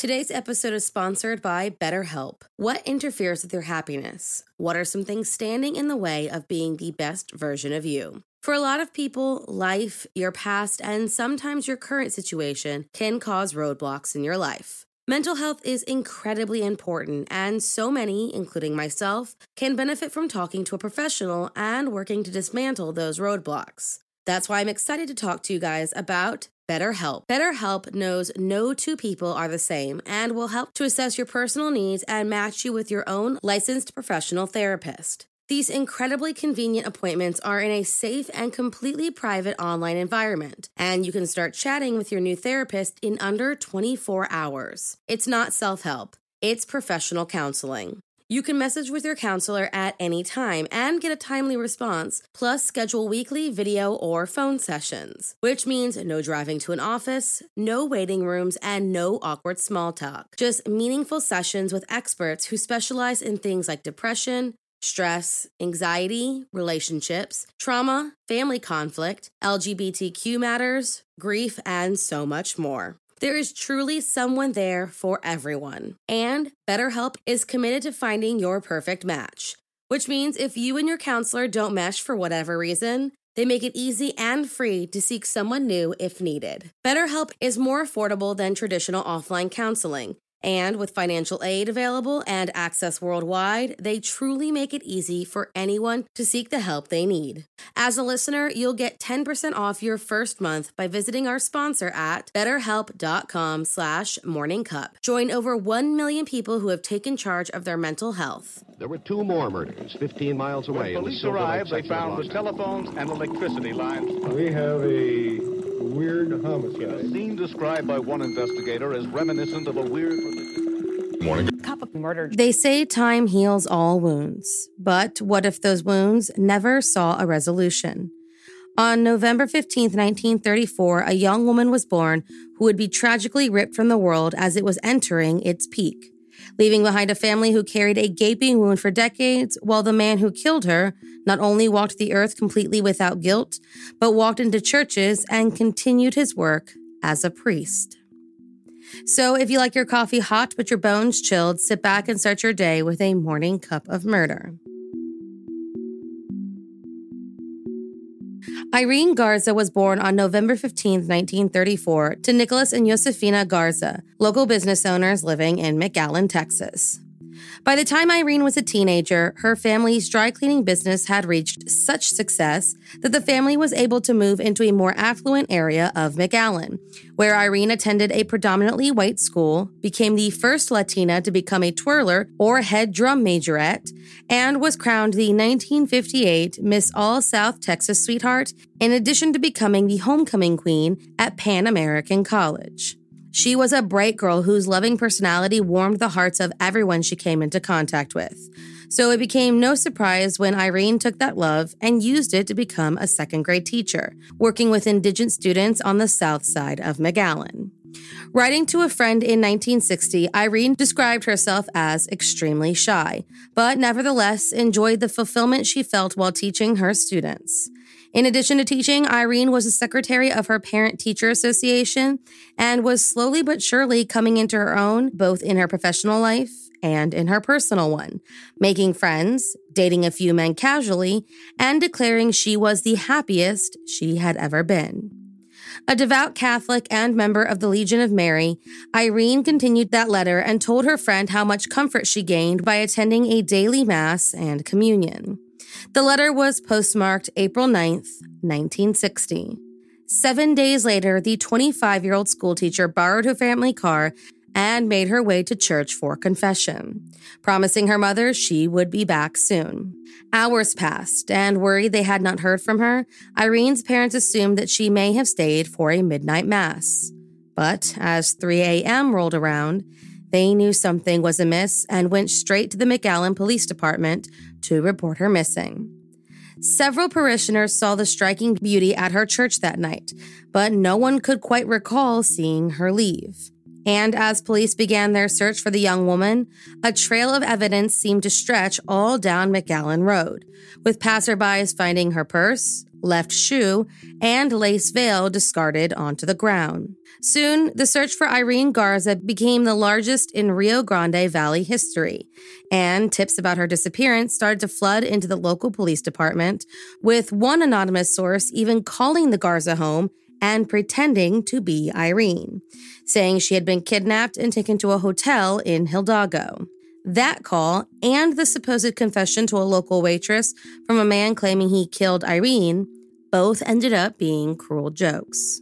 Today's episode is sponsored by BetterHelp. What interferes with your happiness? What are some things standing in the way of being the best version of you? For a lot of people, life, your past, and sometimes your current situation can cause roadblocks in your life. Mental health is incredibly important, and so many, including myself, can benefit from talking to a professional and working to dismantle those roadblocks. That's why I'm excited to talk to you guys about BetterHelp. BetterHelp knows no two people are the same and will help to assess your personal needs and match you with your own licensed professional therapist. These incredibly convenient appointments are in a safe and completely private online environment, and you can start chatting with your new therapist in under 24 hours. It's not self help, it's professional counseling. You can message with your counselor at any time and get a timely response, plus schedule weekly video or phone sessions, which means no driving to an office, no waiting rooms, and no awkward small talk. Just meaningful sessions with experts who specialize in things like depression, stress, anxiety, relationships, trauma, family conflict, LGBTQ matters, grief, and so much more. There is truly someone there for everyone. And BetterHelp is committed to finding your perfect match, which means if you and your counselor don't mesh for whatever reason, they make it easy and free to seek someone new if needed. BetterHelp is more affordable than traditional offline counseling and with financial aid available and access worldwide, they truly make it easy for anyone to seek the help they need. As a listener, you'll get 10% off your first month by visiting our sponsor at betterhelp.com slash morningcup. Join over 1 million people who have taken charge of their mental health. There were two more murders 15 miles away. When police arrived, they found the telephones and electricity lines. We have a weird homicide. A scene described by one investigator as reminiscent of a weird. Morning. Couple murdered. They say time heals all wounds, but what if those wounds never saw a resolution? On November 15, 1934, a young woman was born who would be tragically ripped from the world as it was entering its peak leaving behind a family who carried a gaping wound for decades, while the man who killed her not only walked the earth completely without guilt, but walked into churches and continued his work as a priest. So, if you like your coffee hot but your bones chilled, sit back and start your day with a morning cup of murder. Irene Garza was born on November 15, 1934, to Nicholas and Josefina Garza, local business owners living in McAllen, Texas. By the time Irene was a teenager, her family's dry cleaning business had reached such success that the family was able to move into a more affluent area of McAllen, where Irene attended a predominantly white school, became the first Latina to become a twirler or head drum majorette, and was crowned the 1958 Miss All South Texas Sweetheart, in addition to becoming the homecoming queen at Pan American College. She was a bright girl whose loving personality warmed the hearts of everyone she came into contact with. So it became no surprise when Irene took that love and used it to become a second grade teacher, working with indigent students on the south side of McAllen. Writing to a friend in 1960, Irene described herself as extremely shy, but nevertheless enjoyed the fulfillment she felt while teaching her students. In addition to teaching, Irene was the secretary of her Parent Teacher Association and was slowly but surely coming into her own, both in her professional life and in her personal one, making friends, dating a few men casually, and declaring she was the happiest she had ever been. A devout Catholic and member of the Legion of Mary, Irene continued that letter and told her friend how much comfort she gained by attending a daily Mass and communion. The letter was postmarked April 9th, 1960. Seven days later, the 25 year old schoolteacher borrowed her family car and made her way to church for confession, promising her mother she would be back soon. Hours passed, and worried they had not heard from her, Irene's parents assumed that she may have stayed for a midnight mass. But as 3 a.m. rolled around, they knew something was amiss and went straight to the McAllen Police Department to report her missing. Several parishioners saw the striking beauty at her church that night, but no one could quite recall seeing her leave. And as police began their search for the young woman, a trail of evidence seemed to stretch all down McAllen Road, with passerbys finding her purse, left shoe, and lace veil discarded onto the ground. Soon, the search for Irene Garza became the largest in Rio Grande Valley history, and tips about her disappearance started to flood into the local police department, with one anonymous source even calling the Garza home and pretending to be Irene, saying she had been kidnapped and taken to a hotel in Hidalgo. That call and the supposed confession to a local waitress from a man claiming he killed Irene both ended up being cruel jokes.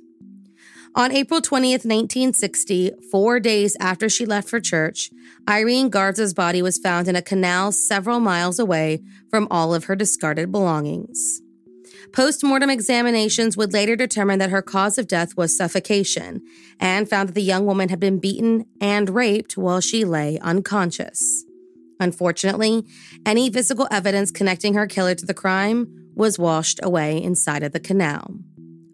On April 20th, 1960, four days after she left for church, Irene Garza's body was found in a canal several miles away from all of her discarded belongings. Post mortem examinations would later determine that her cause of death was suffocation and found that the young woman had been beaten and raped while she lay unconscious. Unfortunately, any physical evidence connecting her killer to the crime was washed away inside of the canal.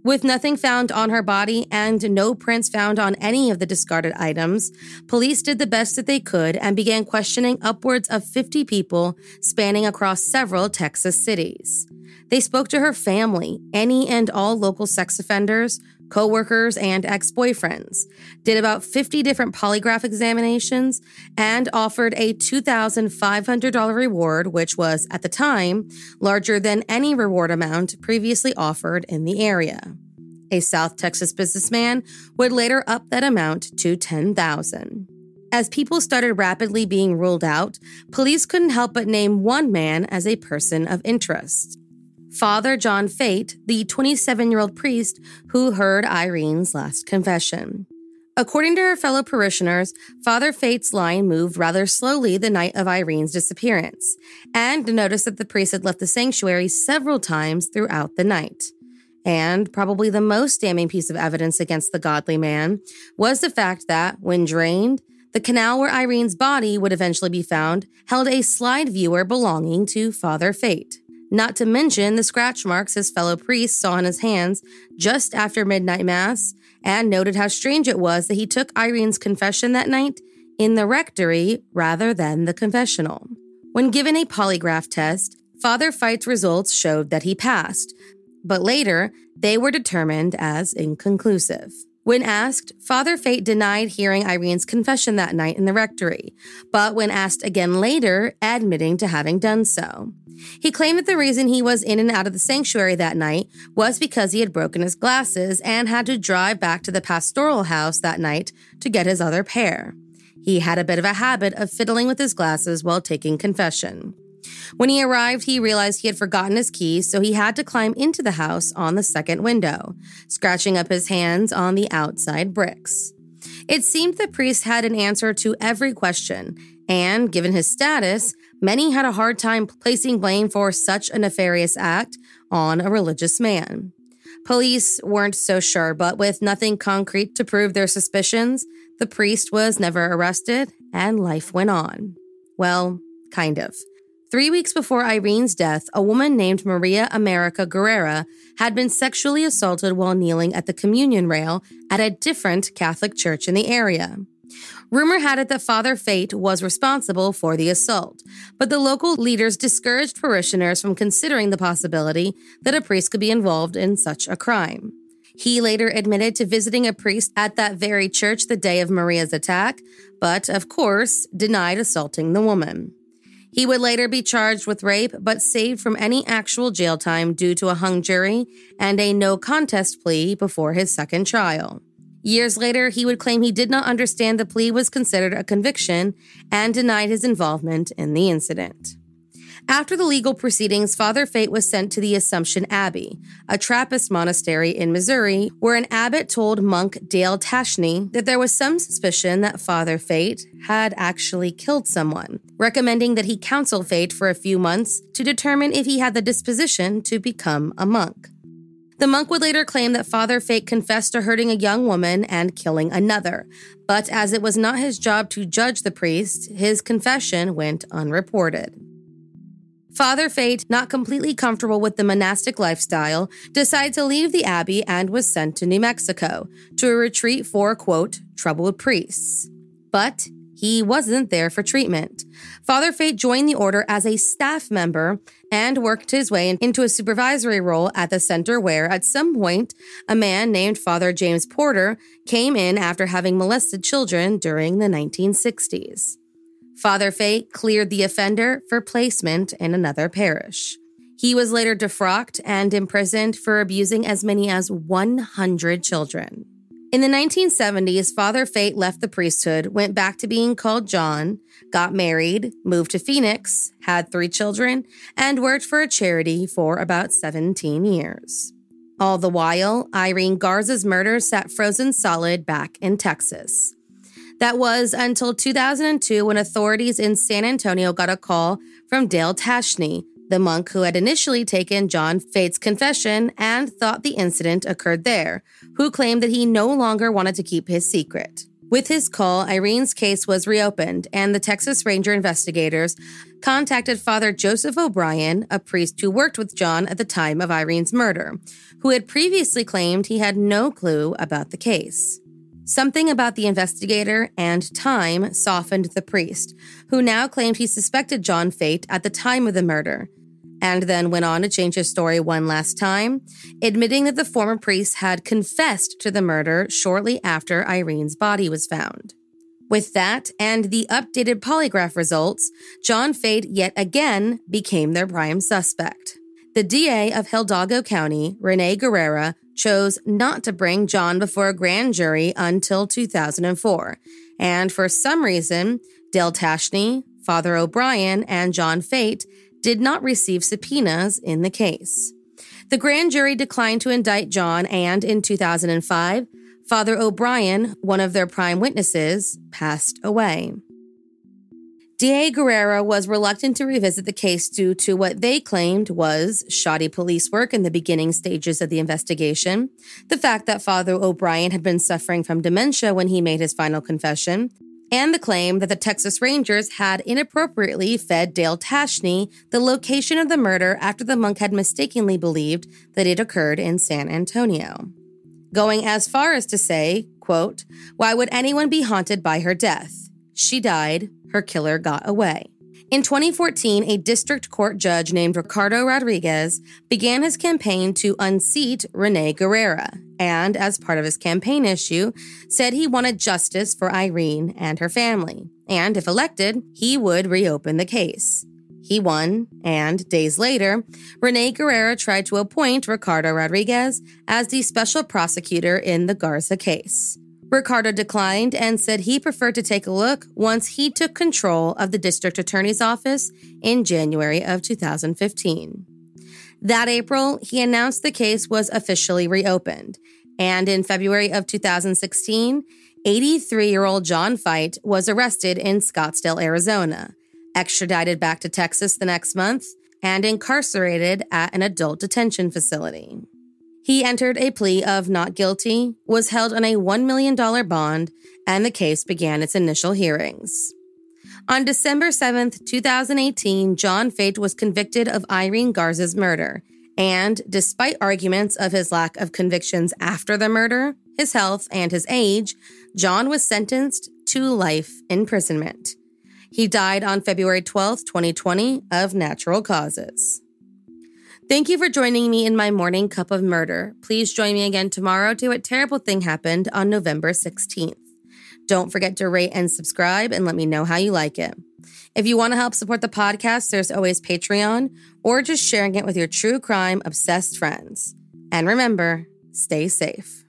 With nothing found on her body and no prints found on any of the discarded items, police did the best that they could and began questioning upwards of 50 people spanning across several Texas cities. They spoke to her family, any and all local sex offenders, coworkers, and ex boyfriends, did about 50 different polygraph examinations, and offered a $2,500 reward, which was, at the time, larger than any reward amount previously offered in the area. A South Texas businessman would later up that amount to 10,000. As people started rapidly being ruled out, police couldn't help but name one man as a person of interest. Father John Feit, the 27 year old priest who heard Irene's last confession. According to her fellow parishioners, Father Feit's line moved rather slowly the night of Irene's disappearance, and noticed that the priest had left the sanctuary several times throughout the night. And probably the most damning piece of evidence against the godly man was the fact that, when drained, the canal where Irene's body would eventually be found held a slide viewer belonging to Father Feit not to mention the scratch marks his fellow priests saw on his hands just after midnight mass, and noted how strange it was that he took Irene's confession that night in the rectory rather than the confessional. When given a polygraph test, Father Feit's results showed that he passed, but later they were determined as inconclusive. When asked, Father Feit denied hearing Irene's confession that night in the rectory, but when asked again later, admitting to having done so. He claimed that the reason he was in and out of the sanctuary that night was because he had broken his glasses and had to drive back to the pastoral house that night to get his other pair. He had a bit of a habit of fiddling with his glasses while taking confession. When he arrived, he realized he had forgotten his keys, so he had to climb into the house on the second window, scratching up his hands on the outside bricks. It seemed the priest had an answer to every question, and given his status, many had a hard time placing blame for such a nefarious act on a religious man. Police weren't so sure, but with nothing concrete to prove their suspicions, the priest was never arrested and life went on. Well, kind of. Three weeks before Irene's death, a woman named Maria America Guerrera had been sexually assaulted while kneeling at the communion rail at a different Catholic church in the area. Rumor had it that Father Feit was responsible for the assault, but the local leaders discouraged parishioners from considering the possibility that a priest could be involved in such a crime. He later admitted to visiting a priest at that very church the day of Maria's attack, but of course denied assaulting the woman. He would later be charged with rape, but saved from any actual jail time due to a hung jury and a no contest plea before his second trial. Years later, he would claim he did not understand the plea was considered a conviction and denied his involvement in the incident. After the legal proceedings, Father Feit was sent to the Assumption Abbey, a Trappist monastery in Missouri, where an abbot told monk Dale Tacheny that there was some suspicion that Father Feit had actually killed someone, recommending that he counsel Feit for a few months to determine if he had the disposition to become a monk. The monk would later claim that Father Feit confessed to hurting a young woman and killing another, but as it was not his job to judge the priest, his confession went unreported. Father Feit, not completely comfortable with the monastic lifestyle, decided to leave the abbey and was sent to New Mexico to a retreat for, quote, troubled priests. But he wasn't there for treatment. Father Feit joined the order as a staff member and worked his way into a supervisory role at the center where, at some point, a man named Father James Porter came in after having molested children during the 1960s. Father Feit cleared the offender for placement in another parish. He was later defrocked and imprisoned for abusing as many as 100 children. In the 1970s, Father Feit left the priesthood, went back to being called John, got married, moved to Phoenix, had three children, and worked for a charity for about 17 years. All the while, Irene Garza's murder sat frozen solid back in Texas. That was until 2002 when authorities in San Antonio got a call from Dale Tacheny, the monk who had initially taken John Feit's confession and thought the incident occurred there, who claimed that he no longer wanted to keep his secret. With his call, Irene's case was reopened, and the Texas Ranger investigators contacted Father Joseph O'Brien, a priest who worked with John at the time of Irene's murder, who had previously claimed he had no clue about the case. Something about the investigator and time softened the priest, who now claimed he suspected John Feit at the time of the murder, and then went on to change his story one last time, admitting that the former priest had confessed to the murder shortly after Irene's body was found. With that and the updated polygraph results, John Feit yet again became their prime suspect. The DA of Hidalgo County, Rene Guerrera, chose not to bring John before a grand jury until 2004. And for some reason, Dale Tacheny, Father O'Brien, and John Feit did not receive subpoenas in the case. The grand jury declined to indict John, and in 2005, Father O'Brien, one of their prime witnesses, passed away. DA Guerrera was reluctant to revisit the case due to what they claimed was shoddy police work in the beginning stages of the investigation, the fact that Father O'Brien had been suffering from dementia when he made his final confession, and the claim that the Texas Rangers had inappropriately fed Dale Tacheny the location of the murder after the monk had mistakenly believed that it occurred in San Antonio. Going as far as to say, quote, Why would anyone be haunted by her death? She died, her killer got away. In 2014, a district court judge named Ricardo Rodriguez began his campaign to unseat Rene Guerrera, and as part of his campaign issue, said he wanted justice for Irene and her family, and if elected, he would reopen the case. He won, and days later, Rene Guerrera tried to appoint Ricardo Rodriguez as the special prosecutor in the Garza case. Ricardo declined and said he preferred to take a look once he took control of the district attorney's office in January of 2015. That April, he announced the case was officially reopened, and in February of 2016, 83 year old John Feit was arrested in Scottsdale, Arizona, extradited back to Texas the next month, and incarcerated at an adult detention facility. He entered a plea of not guilty, was held on a $1 million bond, and the case began its initial hearings. On December 7, 2018, John Feit was convicted of Irene Garza's murder. And despite arguments of his lack of convictions after the murder, his health, and his age, John was sentenced to life imprisonment. He died on February 12, 2020, of natural causes. Thank you for joining me in my morning cup of murder. Please join me again tomorrow to What Terrible Thing Happened on November 16th. Don't forget to rate and subscribe and let me know how you like it. If you want to help support the podcast, there's always Patreon or just sharing it with your true crime obsessed friends. And remember, stay safe.